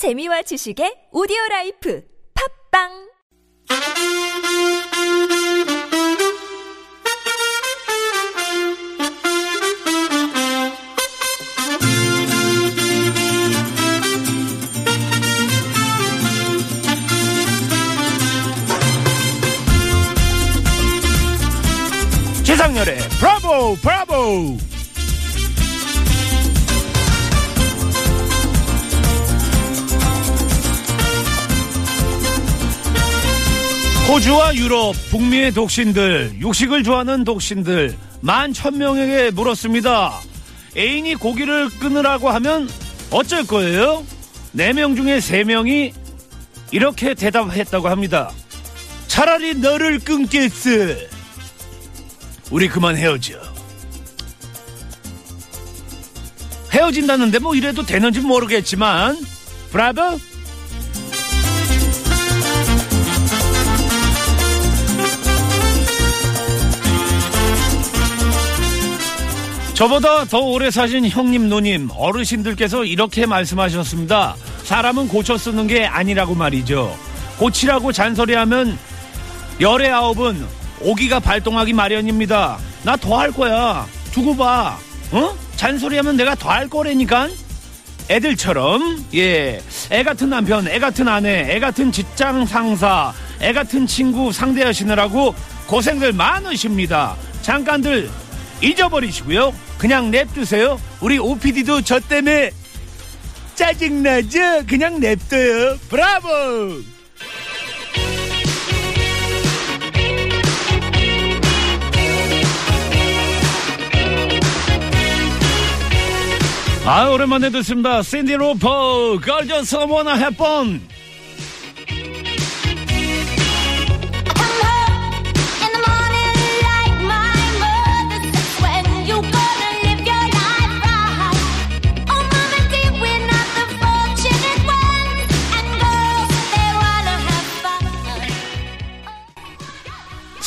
재미와 지식의 오디오 라이프 팝빵! 지상렬의 브라보 브라보 호주와 유럽 북미의 독신들 육식을 좋아하는 독신들 만 천명에게 물었습니다 애인이 고기를 끊으라고 하면 어쩔 거예요? 네명 중에 세명이 이렇게 대답했다고 합니다 차라리 너를 끊겠어 우리 그만 헤어져. 헤어진다는데 뭐 이래도 되는지 모르겠지만 브라보 저보다 더 오래 사신 형님 누님 어르신들께서 이렇게 말씀하셨습니다 사람은 고쳐 쓰는 게 아니라고 말이죠 고치라고 잔소리하면 열의 아홉은 오기가 발동하기 마련입니다. 나 더 할 거야. 두고 봐. 어? 잔소리하면 내가 더 할 거라니까. 애들처럼 예, 애 같은 남편, 애 같은 아내, 애 같은 직장 상사, 애 같은 친구 상대하시느라고 고생들 많으십니다. 잠깐들 잊어버리시고요. 그냥 냅두세요. 우리 OPD도 저 때문에 짜증나죠? 그냥 냅둬요. 브라보! 아 오랜만에 듣습니다. 샌디 로퍼 걸저 서머나 해본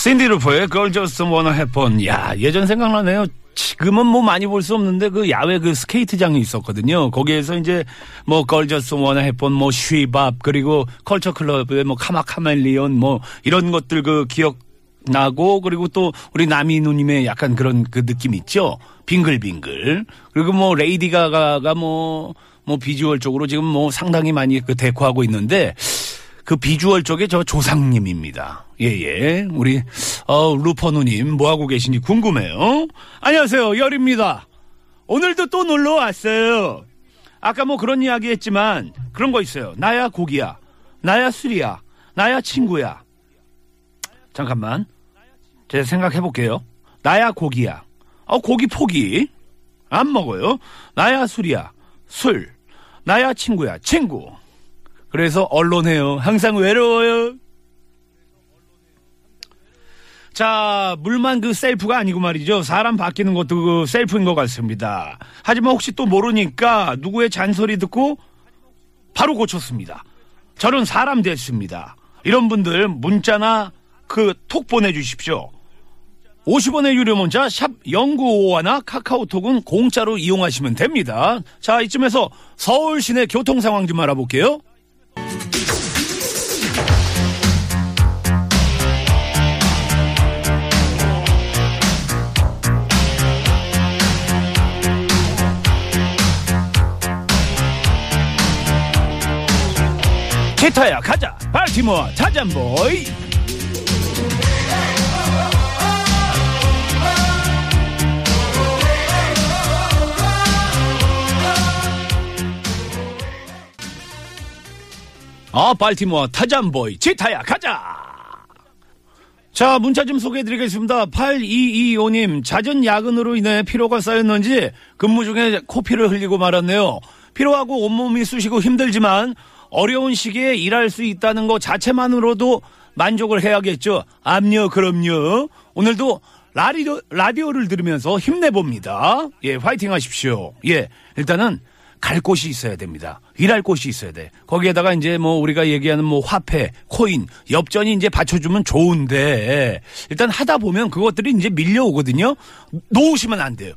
fun. 샌디 로퍼의 걸저 서머나 해본 야 예전 생각나네요. 지금은 뭐 많이 볼 수 없는데 그 야외 그 스케이트장이 있었거든요. 거기에서 이제 뭐 Girls Just Wanna Have Fun 뭐 She Bop 그리고 컬처 클럽의 뭐 Karma Chameleon 뭐 이런 것들 그 기억 나고 그리고 또 우리 나미 누님의 약간 그런 그 느낌 있죠. 빙글빙글 그리고 뭐 레이디 가가가 뭐뭐 비주얼 쪽으로 지금 뭐 상당히 많이 그 deco하고 있는데 그 비주얼 쪽에 저 조상님입니다. 예예. 우리 어 루퍼 누님 뭐 하고 계신지 궁금해요. 안녕하세요. 열입니다. 오늘도 또 놀러 왔어요. 아까 뭐 그런 이야기 했지만 그런 거 있어요. 나야 고기야. 나야 술이야. 나야 친구야. 잠깐만. 제가 생각해 볼게요. 나야 고기야. 어 고기 포기. 안 먹어요. 나야 술이야. 술. 나야 친구야. 친구. 그래서 언론해요. 항상 외로워요. 자, 물만 그 셀프가 아니고 말이죠. 사람 바뀌는 것도 그 셀프인 것 같습니다. 하지만 혹시 또 모르니까 누구의 잔소리 듣고 바로 고쳤습니다. 저는 사람 됐습니다. 이런 분들 문자나 그 톡 보내주십시오. 50원의 유료 문자 샵 0951나 카카오톡은 공짜로 이용하시면 됩니다. 자, 이쯤에서 서울 시내 교통 상황 좀 알아볼게요. 기타야 가자. 발티모어 자잔보이 아 발티모어 타잔보이 기타야 가자 자 문자 좀 소개해 드리겠습니다 8225님 잦은 야근으로 인해 피로가 쌓였는지 근무 중에 코피를 흘리고 말았네요 피로하고 온몸이 쑤시고 힘들지만 어려운 시기에 일할 수 있다는 것 자체만으로도 만족을 해야겠죠. 암요, 그럼요. 오늘도 라디오, 라디오를 들으면서 힘내봅니다. 예, 화이팅 하십시오. 예, 일단은 갈 곳이 있어야 됩니다. 일할 곳이 있어야 돼. 거기에다가 이제 뭐 우리가 얘기하는 뭐 화폐, 코인, 엽전이 이제 받쳐주면 좋은데 일단 하다 보면 그것들이 이제 밀려오거든요. 놓으시면 안 돼요.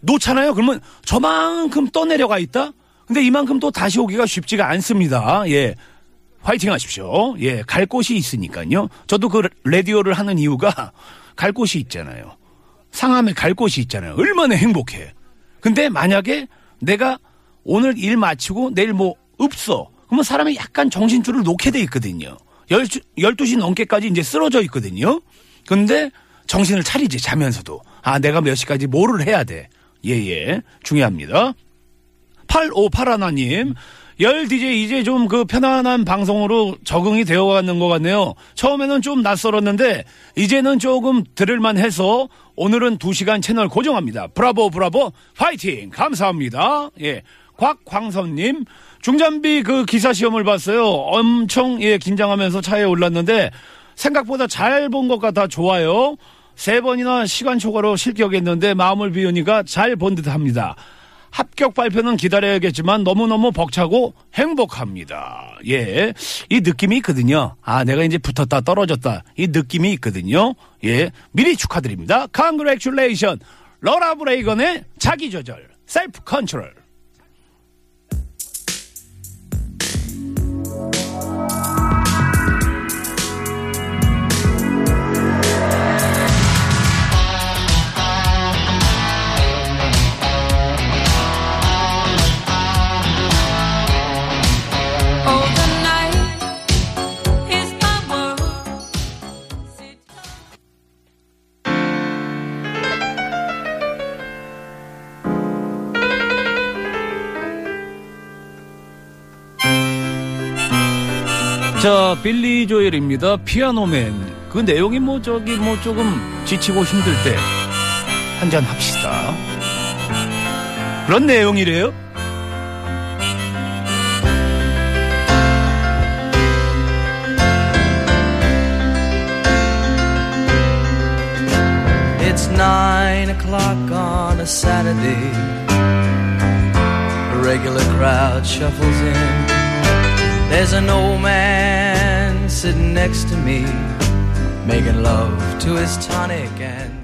놓잖아요. 그러면 저만큼 떠내려가 있다? 근데 이만큼 또 다시 오기가 쉽지가 않습니다. 예. 화이팅 하십시오. 예. 갈 곳이 있으니까요. 저도 그 라디오를 하는 이유가 갈 곳이 있잖아요. 상암에 갈 곳이 있잖아요. 얼마나 행복해. 근데 만약에 내가 오늘 일 마치고 내일 뭐 없어. 그러면 사람이 약간 정신줄을 놓게 돼 있거든요. 12시 넘게까지 이제 쓰러져 있거든요. 근데 정신을 차리지 자면서도. 아, 내가 몇 시까지 뭐를 해야 돼. 예, 예. 중요합니다. 8581님. 열 DJ 이제 좀 그 편안한 방송으로 적응이 되어 가는 것 같네요. 처음에는 좀 낯설었는데 이제는 조금 들을만 해서 오늘은 2시간 채널 고정합니다. 브라보 브라보 파이팅 감사합니다. 예. 곽광선님 중장비 그 기사 시험을 봤어요. 엄청 예 긴장하면서 차에 올랐는데 생각보다 잘 본 것 같아 좋아요. 세 번이나 시간 초과로 실격했는데 마음을 비우니까 잘 본 듯합니다. 합격 발표는 기다려야겠지만 너무너무 벅차고 행복합니다. 예. 이 느낌이 있거든요. 아, 내가 이제 붙었다 떨어졌다. 이 느낌이 있거든요. 예. 미리 축하드립니다. Congratulation. 로라 브래니건의 자기조절. Self Control. 자, 빌리 조엘입니다. 피아노맨. 그 내용이 뭐 저기 뭐 조금 지치고 힘들 때 한잔 합시다. 그런 내용이래요? It's nine o'clock on a Saturday. A regular crowd shuffles in. There's an old man sitting next to me, making love to his tonic and.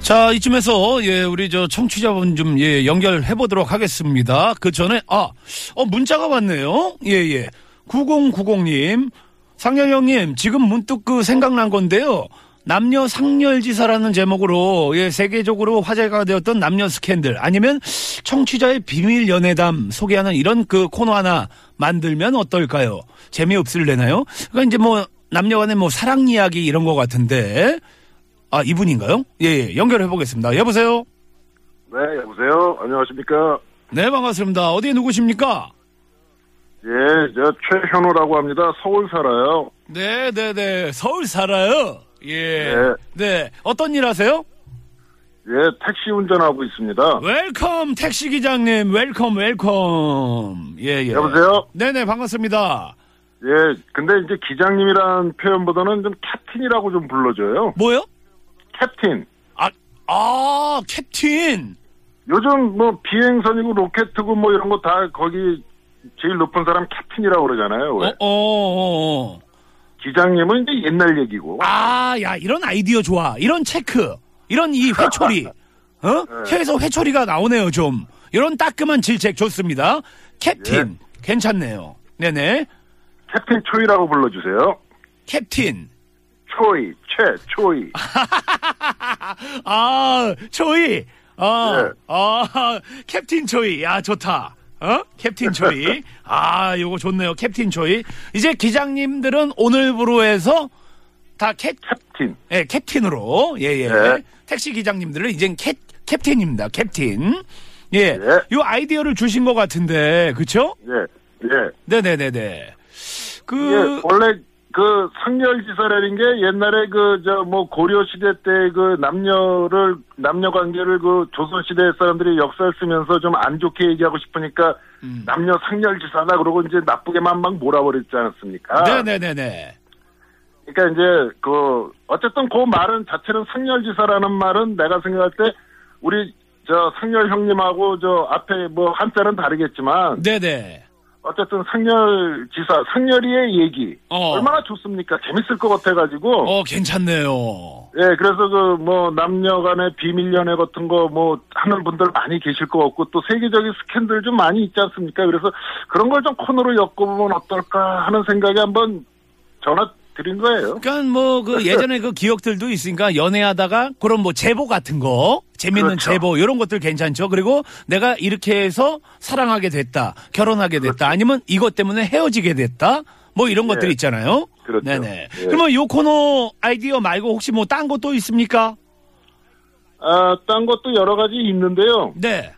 자, 이쯤에서 예, 우리 저 청취자분 좀 예, 연결해 보도록 하겠습니다. 그 전에 아, 어 문자가 왔네요. 예, 예. 9090님. 상렬 형님, 지금 문득 그 생각난 건데요. 남녀 상렬지사라는 제목으로 예, 세계적으로 화제가 되었던 남녀 스캔들 아니면 청취자의 비밀 연애담 소개하는 이런 그 코너 하나 만들면 어떨까요? 재미없을래나요? 그러니까 이제 뭐 남녀 간의 뭐 사랑 이야기 이런 거 같은데 아, 이분인가요? 예, 예, 연결해 보겠습니다. 여보세요? 네, 여보세요. 안녕하십니까? 네, 반갑습니다. 어디 누구십니까? 예, 저 최현우라고 합니다. 서울 살아요. 네, 네, 네. 서울 살아요. 예. 네. 네. 어떤 일 하세요? 예, 택시 운전하고 있습니다. Welcome, 택시 기장님. Welcome, welcome. 예, 예. 여보세요? 네 네, 반갑습니다. 예, 근데 이제 기장님이란 표현보다는 좀 captain이라고 좀 불러줘요. 뭐요? Captain. 아, 아, captain. 요즘 뭐 비행선이고 로켓이고 뭐 이런 거 다 거기 제일 높은 사람 captain이라고 그러잖아요. 어, 왜? 어, 어, 어. 기장님은 이제 옛날 얘기고. 아, 야, 이런 아이디어 좋아. 이런 체크. 이런 이 회초리. 어? 네. 혀에서 회초리가 나오네요, 좀. 이런 따끔한 질책 좋습니다. 캡틴. 괜찮네요. 네네. 캡틴 초이라고 불러주세요. 캡틴. 초이, 최, 초이. 아, 초이. 아, 네. 아, 캡틴 초이. 야, 좋다. 어? 캡틴 초이. 아, 요거 좋네요. 캡틴 초이. 이제 기장님들은 오늘부로 해서 다 캡, 캡틴. 예, 캡틴으로. 예, 예. 네. 택시 기장님들은 이젠 캡, 캡틴입니다. 캡틴. 예. 네. 요 아이디어를 주신 것 같은데, 그쵸? 예, 예. 네네네네. 그, 예, 원래 그 상렬지사라는 게 옛날에 그 저 뭐 고려 시대 때 그 남녀를 남녀 관계를 그 조선 시대 사람들이 역사를 쓰면서 좀 안 좋게 얘기하고 싶으니까 음. 남녀 상렬지사다 그러고 이제 나쁘게만 막 몰아버렸지 않았습니까? 네네네네. 그러니까 이제 그 어쨌든 그 말은 자체는 상렬지사라는 말은 내가 생각할 때 우리 저 상렬 형님하고 저 앞에 뭐 한자는 다르겠지만 네네. 어쨌든 상렬 지사, 상렬이의 얘기. 어. 얼마나 좋습니까? 재밌을 것 같아가지고. 어, 괜찮네요. 예, 그래서 그 뭐 남녀 간의 비밀 연애 같은 거 뭐 하는 분들 많이 계실 것 같고 또 세계적인 스캔들 좀 많이 있지 않습니까? 그래서 그런 걸 좀 코너로 엮어보면 어떨까 하는 생각에 한번 전화 드린 거예요. 그러니까 뭐 그 예전에 그 기억들도 있으니까 연애하다가 그런 뭐 제보 같은 거 재밌는 그렇죠. 제보 이런 것들 괜찮죠. 그리고 내가 이렇게 해서 사랑하게 됐다, 결혼하게 됐다, 아니면 이것 때문에 헤어지게 됐다. 뭐 이런 것들 예. 있잖아요. 그렇죠. 네네. 예. 그러면 요 코너 아이디어 말고 혹시 뭐 딴 것도 있습니까? 아, 딴 것도 여러 가지 있는데요. 네.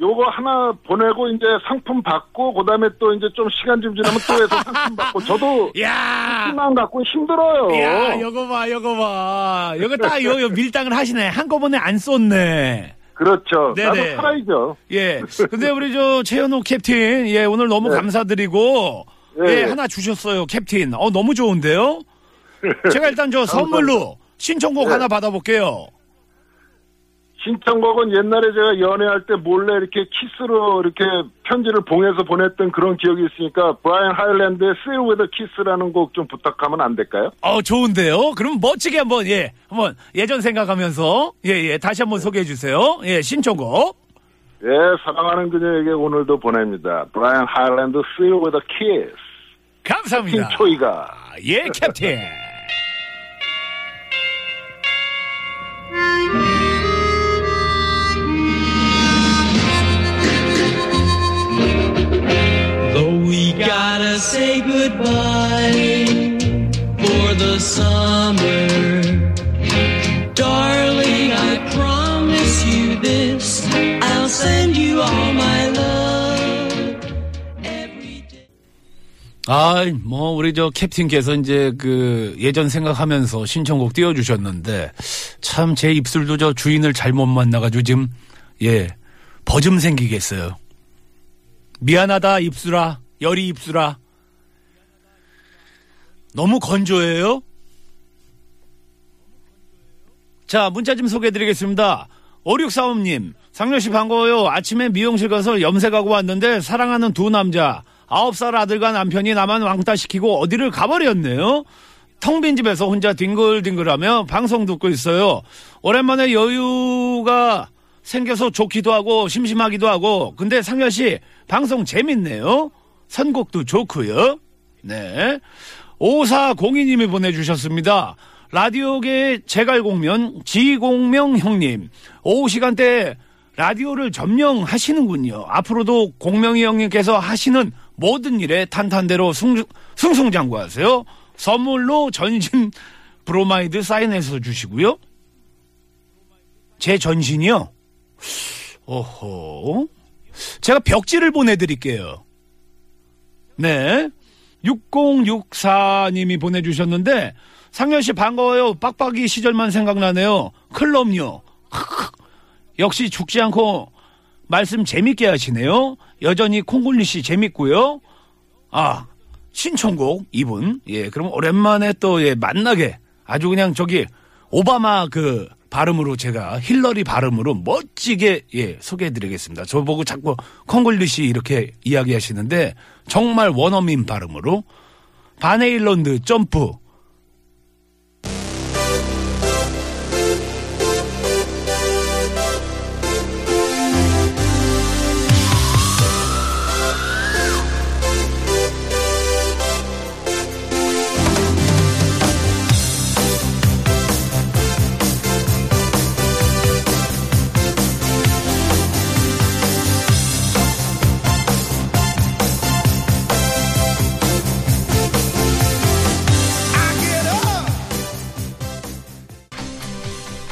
요거 하나 보내고 이제 상품 받고 그다음에 또 이제 좀 시간 좀 지나면 또 해서 상품 받고 저도 야. 희망 갖고 힘들어요. 야, 요거 봐, 요거 봐. 요거 딱, 요, 요 밀당을 하시네. 한꺼번에 안 쏟네. 그렇죠. 네네. 나도 살아야죠. 예. 근데 우리 저 최현호 캡틴, 예, 오늘 너무 네. 감사드리고, 네. 예, 하나 주셨어요, 캡틴. 어, 너무 좋은데요? 제가 일단 저 선물로 신청곡 네. 하나 받아볼게요. 신청곡은 옛날에 제가 연애할 때 몰래 이렇게 키스로 이렇게 편지를 봉해서 보냈던 그런 기억이 있으니까 브라이언 하일랜드의 Still with a Kiss라는 곡 좀 부탁하면 안 될까요? 어, 좋은데요? 그럼 멋지게 한번, 예, 한번 예전 생각하면서, 예, 예, 다시 한번 소개해 주세요. 예, 신청곡. 예, 사랑하는 그녀에게 오늘도 보냅니다. 브라이언 하일랜드 Still with a Kiss. 감사합니다. 김초이가. 예, 캡틴. 아, 뭐 우리 저 캡틴께서 이제 그 예전 생각하면서 신청곡 띄워주셨는데 참 제 입술도 저 주인을 잘못 만나가지고 지금 예 버즘 생기겠어요. 미안하다 입술아, 열이 입술아. 너무 건조해요. 자, 문자 좀 소개해드리겠습니다. 5645님, 상렬씨 반가워요. 아침에 미용실 가서 염색하고 왔는데 사랑하는 두 남자, 9살 아들과 남편이 나만 왕따시키고 어디를 가버렸네요. 텅 빈 집에서 혼자 뒹글뒹글하며 방송 듣고 있어요. 오랜만에 여유가 생겨서 좋기도 하고 심심하기도 하고 근데 상렬씨 방송 재밌네요. 선곡도 좋고요. 네. 5402님이 보내주셨습니다. 라디오계의 제갈공면 지공명 형님. 오후 시간대 라디오를 점령하시는군요. 앞으로도 공명이 형님께서 하시는 모든 일에 탄탄대로 승, 승승장구하세요. 선물로 전신 브로마이드 사인해서 주시고요. 제 전신이요? 오호. 제가 벽지를 보내드릴게요. 네. 6064님이 보내주셨는데, 상현 씨 반가워요. 빡빡이 시절만 생각나네요. 클럽요. 역시 죽지 않고 말씀 재밌게 하시네요. 여전히 콩굴리 씨 재밌고요. 아, 신청곡 이분. 예, 그럼 오랜만에 또 예, 만나게 아주 그냥 저기 오바마 그 발음으로 제가 힐러리 발음으로 멋지게 예, 소개해 드리겠습니다. 저보고 자꾸 콩글리 씨 이렇게 이야기하시는데 정말 원어민 발음으로 바네일런드 점프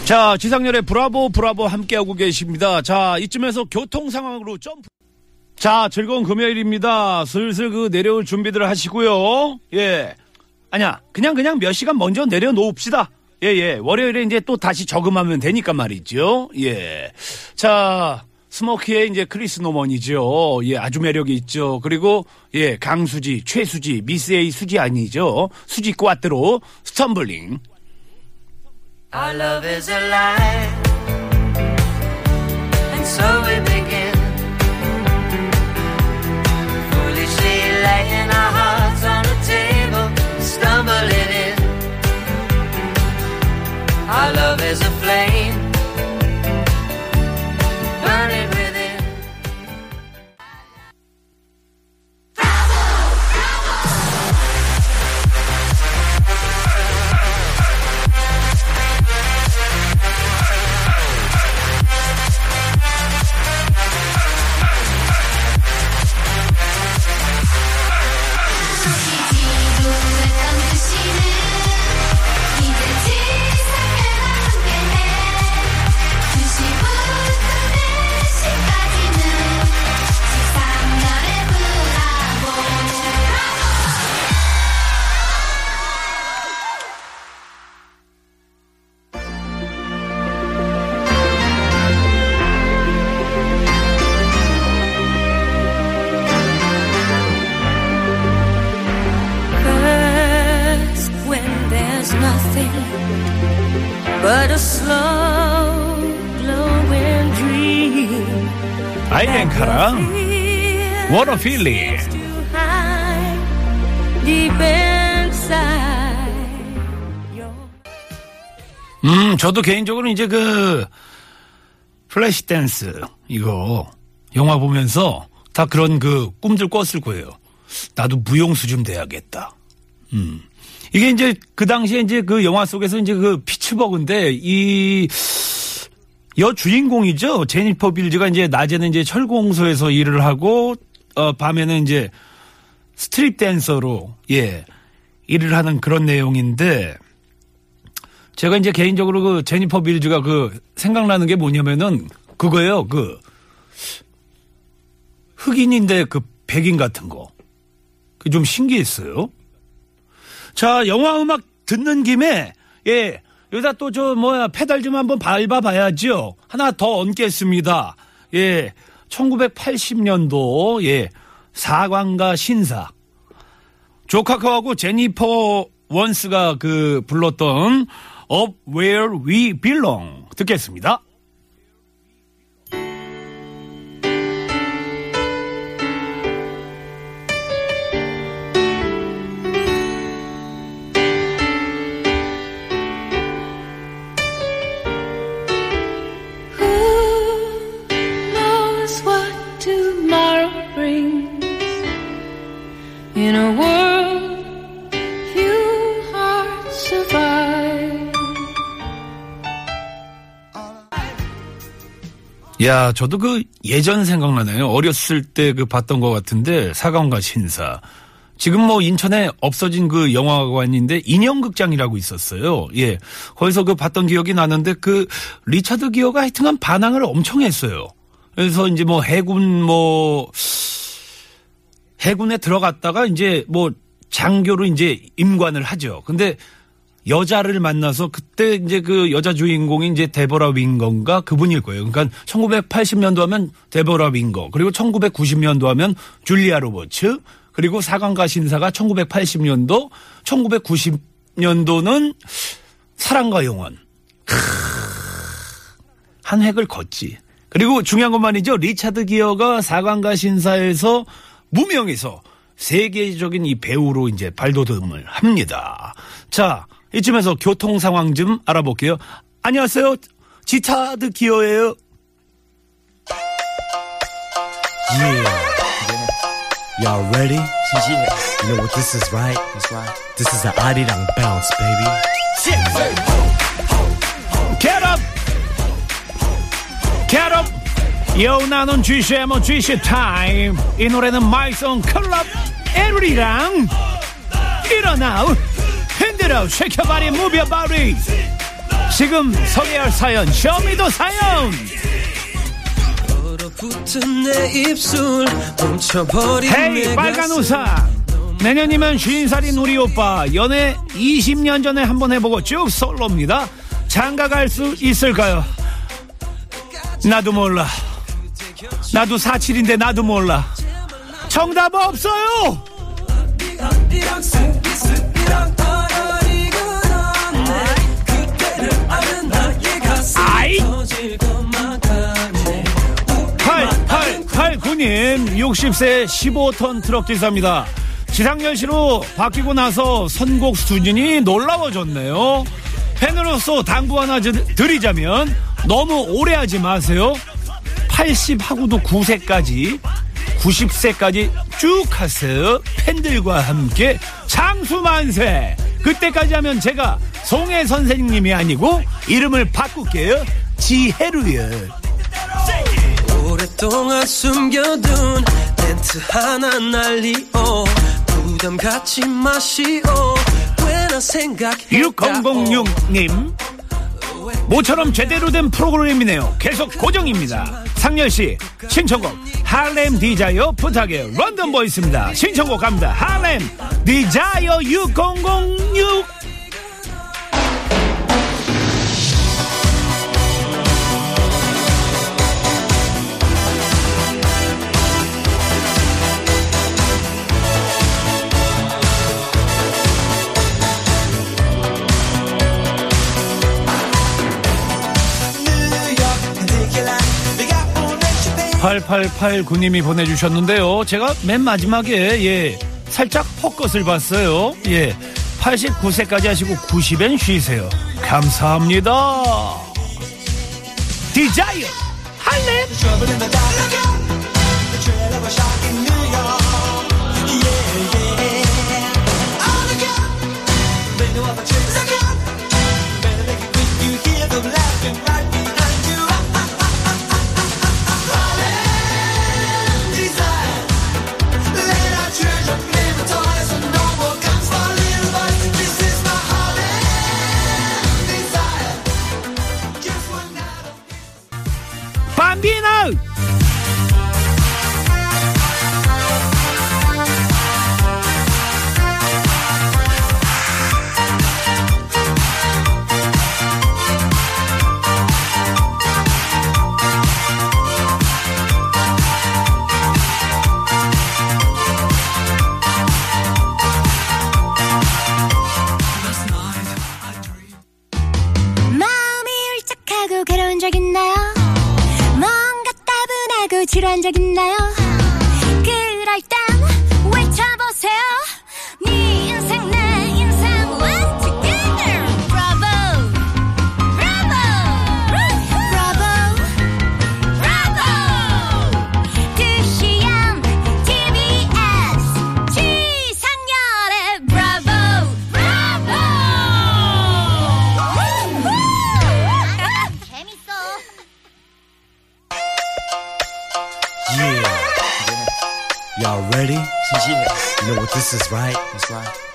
자, 지상렬의 브라보 브라보 함께하고 계십니다. 자, 이쯤에서 교통 상황으로 점프. 자, 즐거운 금요일입니다. 슬슬 그 내려올 준비들 하시고요. 예. 아니야, 그냥 그냥 몇 시간 먼저 내려놓읍시다. 예, 예. 월요일에 이제 또 다시 저금하면 되니까 말이죠. 예. 자, 스모키의 이제 크리스 노먼이죠. 예, 아주 매력이 있죠. 그리고 예, 강수지, 최수지, 미스 A 수지 아니죠. 수지 꽈트로 Stumblin'. Our love is a lie, and so we begin. Foolishly laying our hearts on the table, stumbling in. Our love is Inside. your- 음 저도 개인적으로 이제 그 Flashdance 이거 영화 보면서 다 그런 그 꿈들 꿨을 거예요 나도 무용수 좀 돼야겠다 음 이게 이제 그 당시에 이제 그 영화 속에서 이제 그 피츠버그인데 이 여 주인공이죠. 제니퍼 빌즈가 이제 낮에는 이제 철공소에서 일을 하고 어 밤에는 이제 스트립 댄서로 예 일을 하는 그런 내용인데 제가 이제 개인적으로 그 제니퍼 빌즈가 그 생각나는 게 뭐냐면은 그거예요. 그 흑인인데 그 백인 같은 거. 그 좀 신기했어요. 자, 영화 음악 듣는 김에 예. 여기다 또 저 뭐야 페달 좀 한번 밟아 봐야죠. 하나 더 얹겠습니다. 예. 1980년도 예. 사관과 신사. 조카커하고 제니퍼 원스가 그 불렀던 Up Where We Belong 듣겠습니다. In a world few hearts survive. 야, 저도 그 예전 생각나네요. 어렸을 때 그 봤던 것 같은데 사관과 신사. 지금 뭐 인천에 없어진 그 영화관인데 인형극장이라고 있었어요. 예. 거기서 그 봤던 기억이 나는데 그 리차드 기어가 하여튼간 반항을 엄청 했어요. 그래서 이제 뭐 해군 뭐 해군에 들어갔다가 이제 뭐 장교로 이제 임관을 하죠. 근데 여자를 만나서 그때 이제 그 여자 주인공이 이제 데보라 윙거인가 그분일 거예요. 그러니까 1980년도 하면 데보라 윙거 그리고 1990년도 하면 줄리아 로버츠 그리고 사관과 신사가 1980년도 1990년도는 사랑과 영원 한 획을 걷지. 그리고 중요한 것만이죠. 리차드 기어가 사관과 신사에서 무명에서 세계적인 이 배우로 이제 발돋움을 합니다. 자, 이쯤에서 교통 상황 좀 알아볼게요. 안녕하세요. 지차드 기어예요. Yeah. Y'all ready? Yeah. You know what this is, right? That's right. This is the Arirang bounce, baby. Get up! Get up! yo 나는 GCM GC 타임 이 노래는 my song 클럽 에리랑 일어나 흔들어 쉐켜바리 무벼바리. 지금 소개할 사연 show me the 사연. hey 내 빨간. 우산. 내년이면 50살인 우리 오빠. 연애 20년 전에 한번 해보고 쭉 솔로입니다. 장가 갈 수 있을까요? 나도 몰라 나도 사칠인데 나도 몰라. 정답 없어요! 아이! 터질 것만 같네 8889님 60세 15톤 트럭 기사입니다. 지상열시로 바뀌고 나서 선곡 수준이 놀라워졌네요. 팬으로서 당부 하나 드- 드리자면 너무 오래 하지 마세요 80하고도 9세까지 90세까지 쭉 하세요 팬들과 함께 장수만세. 그때까지 하면 제가 송혜 선생님이 아니고 이름을 바꿀게요. 지혜루요. 오랫동안 숨겨둔 멘트 하나 날리오. 부담 갖지 마시오. 꽤나 생각해 6006님. 모처럼 제대로 된 프로그램이네요. 계속 고정입니다 상렬씨 신청곡 Harlem Desire 부탁해요. London Boys입니다. 신청곡 갑니다. Harlem Desire 6006 8889님이 보내주셨는데요. 제가 맨 마지막에, 예, 살짝 퍽것을 봤어요. 예, 89세까지 하시고 90엔 쉬세요. 감사합니다. Desire, Harlem!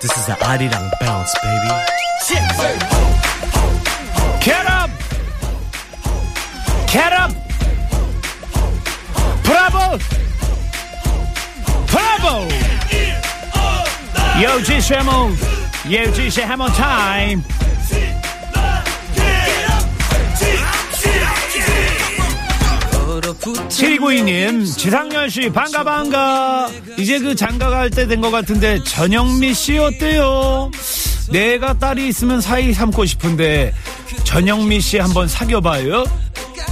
This is the Arirang bounce, baby. Get up! Get up! Bravo! Bravo! Yo, Jisha Hamilton! Yo, Jisha Hamilton time! 7구이님 지상렬 씨 반가 반가 이제 그 장가갈 때 된 것 같은데 전영미 씨 어때요? 내가 딸이 있으면 사이 삼고 싶은데 전영미 씨 한번 사귀어봐요.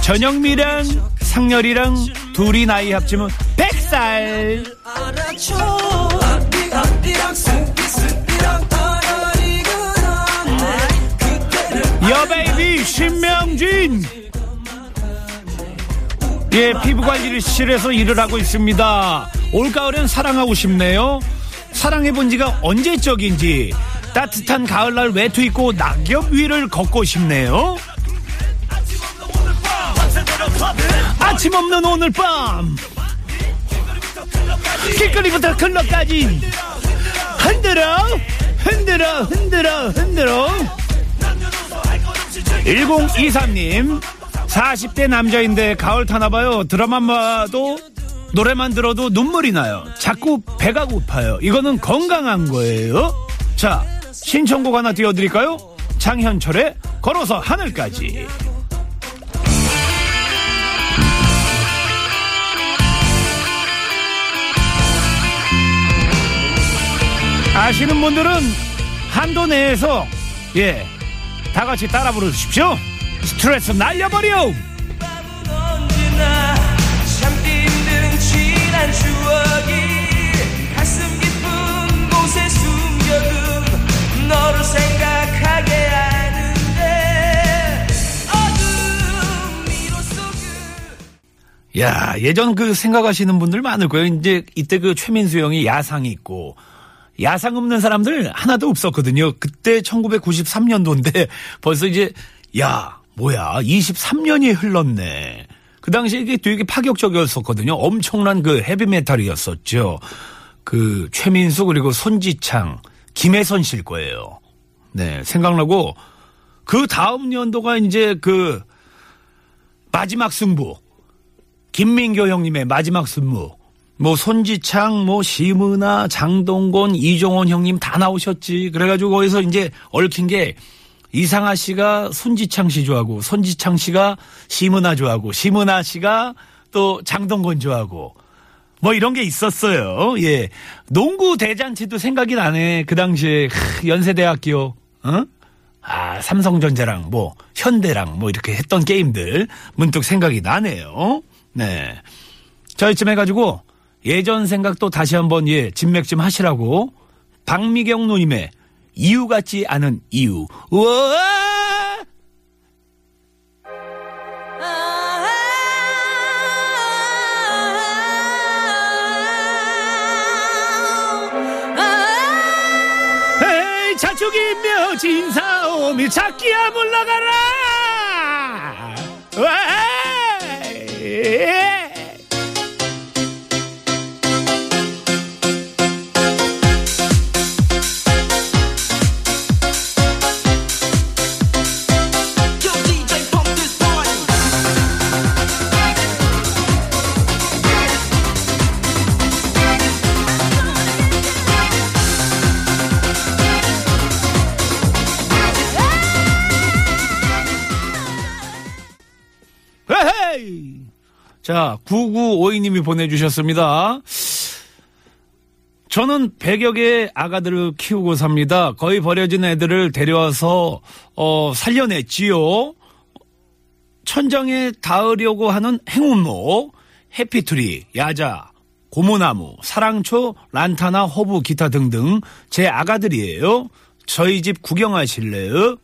전영미랑 상렬이랑 둘이 나이 합치면 100살. 여베이비 신명진 예 피부관리실에서 일을 하고 있습니다. 올가을엔 사랑하고 싶네요. 사랑해본 지가 언제적인지 따뜻한 가을날 외투 입고 낙엽 위를 걷고 싶네요. 아침 없는 오늘 밤. 길거리부터 클럽까지. 흔들어 흔들어 흔들어 흔들어. 1023님 40대 남자인데 가을 타나봐요. 드라마만 봐도 노래만 들어도 눈물이 나요. 자꾸 배가 고파요. 이거는 건강한 거예요. 자 신청곡 하나 띄워드릴까요? 장현철의 걸어서 하늘까지. 아시는 분들은 한도 내에서 예 다 같이 따라 부르십시오. 스트레스 날려버려. 야 예전 그 생각하시는 분들 많을 거예요. 이제 이때 그 최민수 형이 야상이 있고 야상 없는 사람들 하나도 없었거든요. 그때 1993년도인데 벌써 이제 야 뭐야 23년이 흘렀네. 그 당시에 이게 되게 파격적이었었거든요. 엄청난 그 헤비메탈이었었죠. 그 최민수 그리고 손지창, 김혜선 씨일 거예요. 네 생각나고 그 다음 연도가 이제 그 마지막 승부. 김민교 형님의 마지막 승부. 뭐 손지창, 뭐 심은아, 장동건, 이종원 형님 다 나오셨지. 그래가지고 거기서 이제 얽힌 게 이상아 씨가 손지창 씨 좋아하고 손지창 씨가 심은아 좋아하고 심은아 씨가 또 장동건 좋아하고 뭐 이런 게 있었어요. 예. 농구 대잔치도 생각이 나네. 그 당시에 크, 연세대학교, 어? 아, 삼성전자랑 뭐 현대랑 뭐 이렇게 했던 게임들 문득 생각이 나네요. 네. 자, 이쯤 해 가지고 예전 생각도 다시 한번 예, 진맥 좀 하시라고 박미경 누님의 이유 같지 않은 이유. 우와! 자축이며 진사오미 찾기야 물러가라! 자, 9952님이 보내주셨습니다. 저는 100여 개의 아가들을 키우고 삽니다. 거의 버려진 애들을 데려와서, 어, 살려냈지요. 천장에 닿으려고 하는 행운목, 해피트리, 야자, 고무나무, 사랑초, 란타나, 허브, 기타 등등 제 아가들이에요. 저희 집 구경하실래요?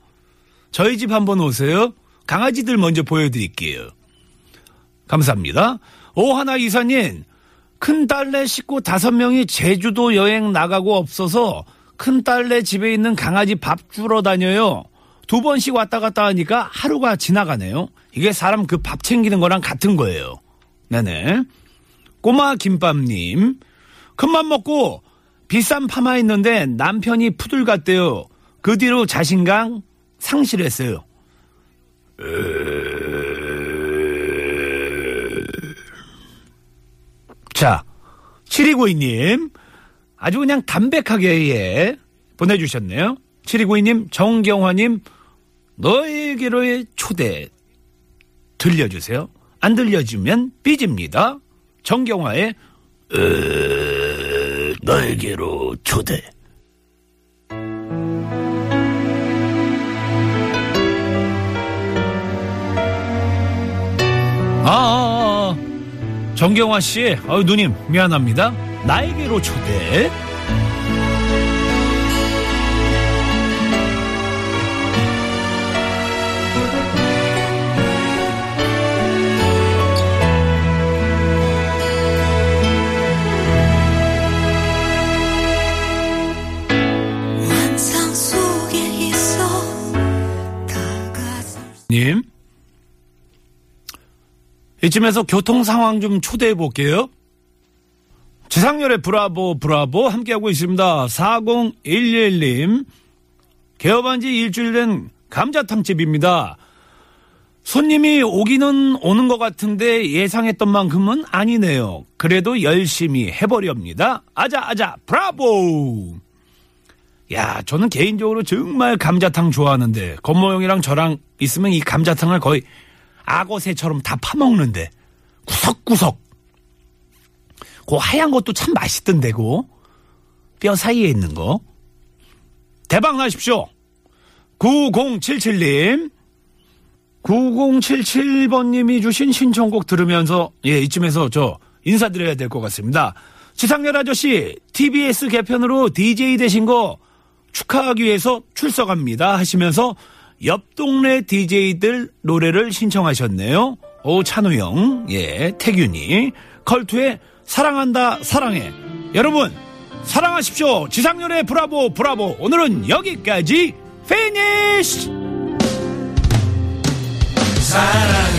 저희 집 한번 오세요. 강아지들 먼저 보여드릴게요. 감사합니다. 오하나 이사님, 큰 딸네 식구 다섯 명이 제주도 여행 나가고 없어서 큰 딸네 집에 있는 강아지 밥 주러 다녀요. 두 번씩 왔다 갔다 하니까 하루가 지나가네요. 이게 사람 그 밥 챙기는 거랑 같은 거예요. 네네. 꼬마 김밥님, 큰맘 먹고 비싼 파마 했는데 남편이 푸들 같대요. 그 뒤로 자신감 상실했어요. 자, 7292님. 아주 그냥 담백하게, 예, 보내주셨네요. 7292님, 정경화님, 너에게로의 초대 들려주세요. 안 들려주면 삐집니다. 정경화의, 으, 너에게로 초대. 아, 아, 아. 정경화 씨, 어, 누님 미안합니다. 나에게로 초대. 님. 이쯤에서 교통 상황 좀 초대해 볼게요. 지상렬의 브라보 브라보 함께하고 있습니다. 4011님. 개업한 지 일주일 된 감자탕집입니다. 손님이 오기는 오는 것 같은데 예상했던 만큼은 아니네요. 그래도 열심히 해보렵니다. 아자 아자 브라보. 야, 저는 개인적으로 정말 감자탕 좋아하는데 건모 형이랑 저랑 있으면 이 감자탕을 거의 악어새처럼 다 파먹는데 구석구석. 그 하얀 것도 참 맛있던데 고 뼈 사이에 있는 거. 대박 나십시오. 9077님. 9077번님이 주신 신청곡 들으면서 예 이쯤에서 저 인사드려야 될 것 같습니다. 지상렬 아저씨 TBS 개편으로 DJ 되신 거 축하하기 위해서 출석합니다 하시면서 옆 동네 DJ들 노래를 신청하셨네요. 오 찬우 형, 예 태균이. 컬투의 사랑한다 사랑해. 여러분 사랑하십시오. 지상렬의 브라보 브라보. 오늘은 여기까지. finish 사랑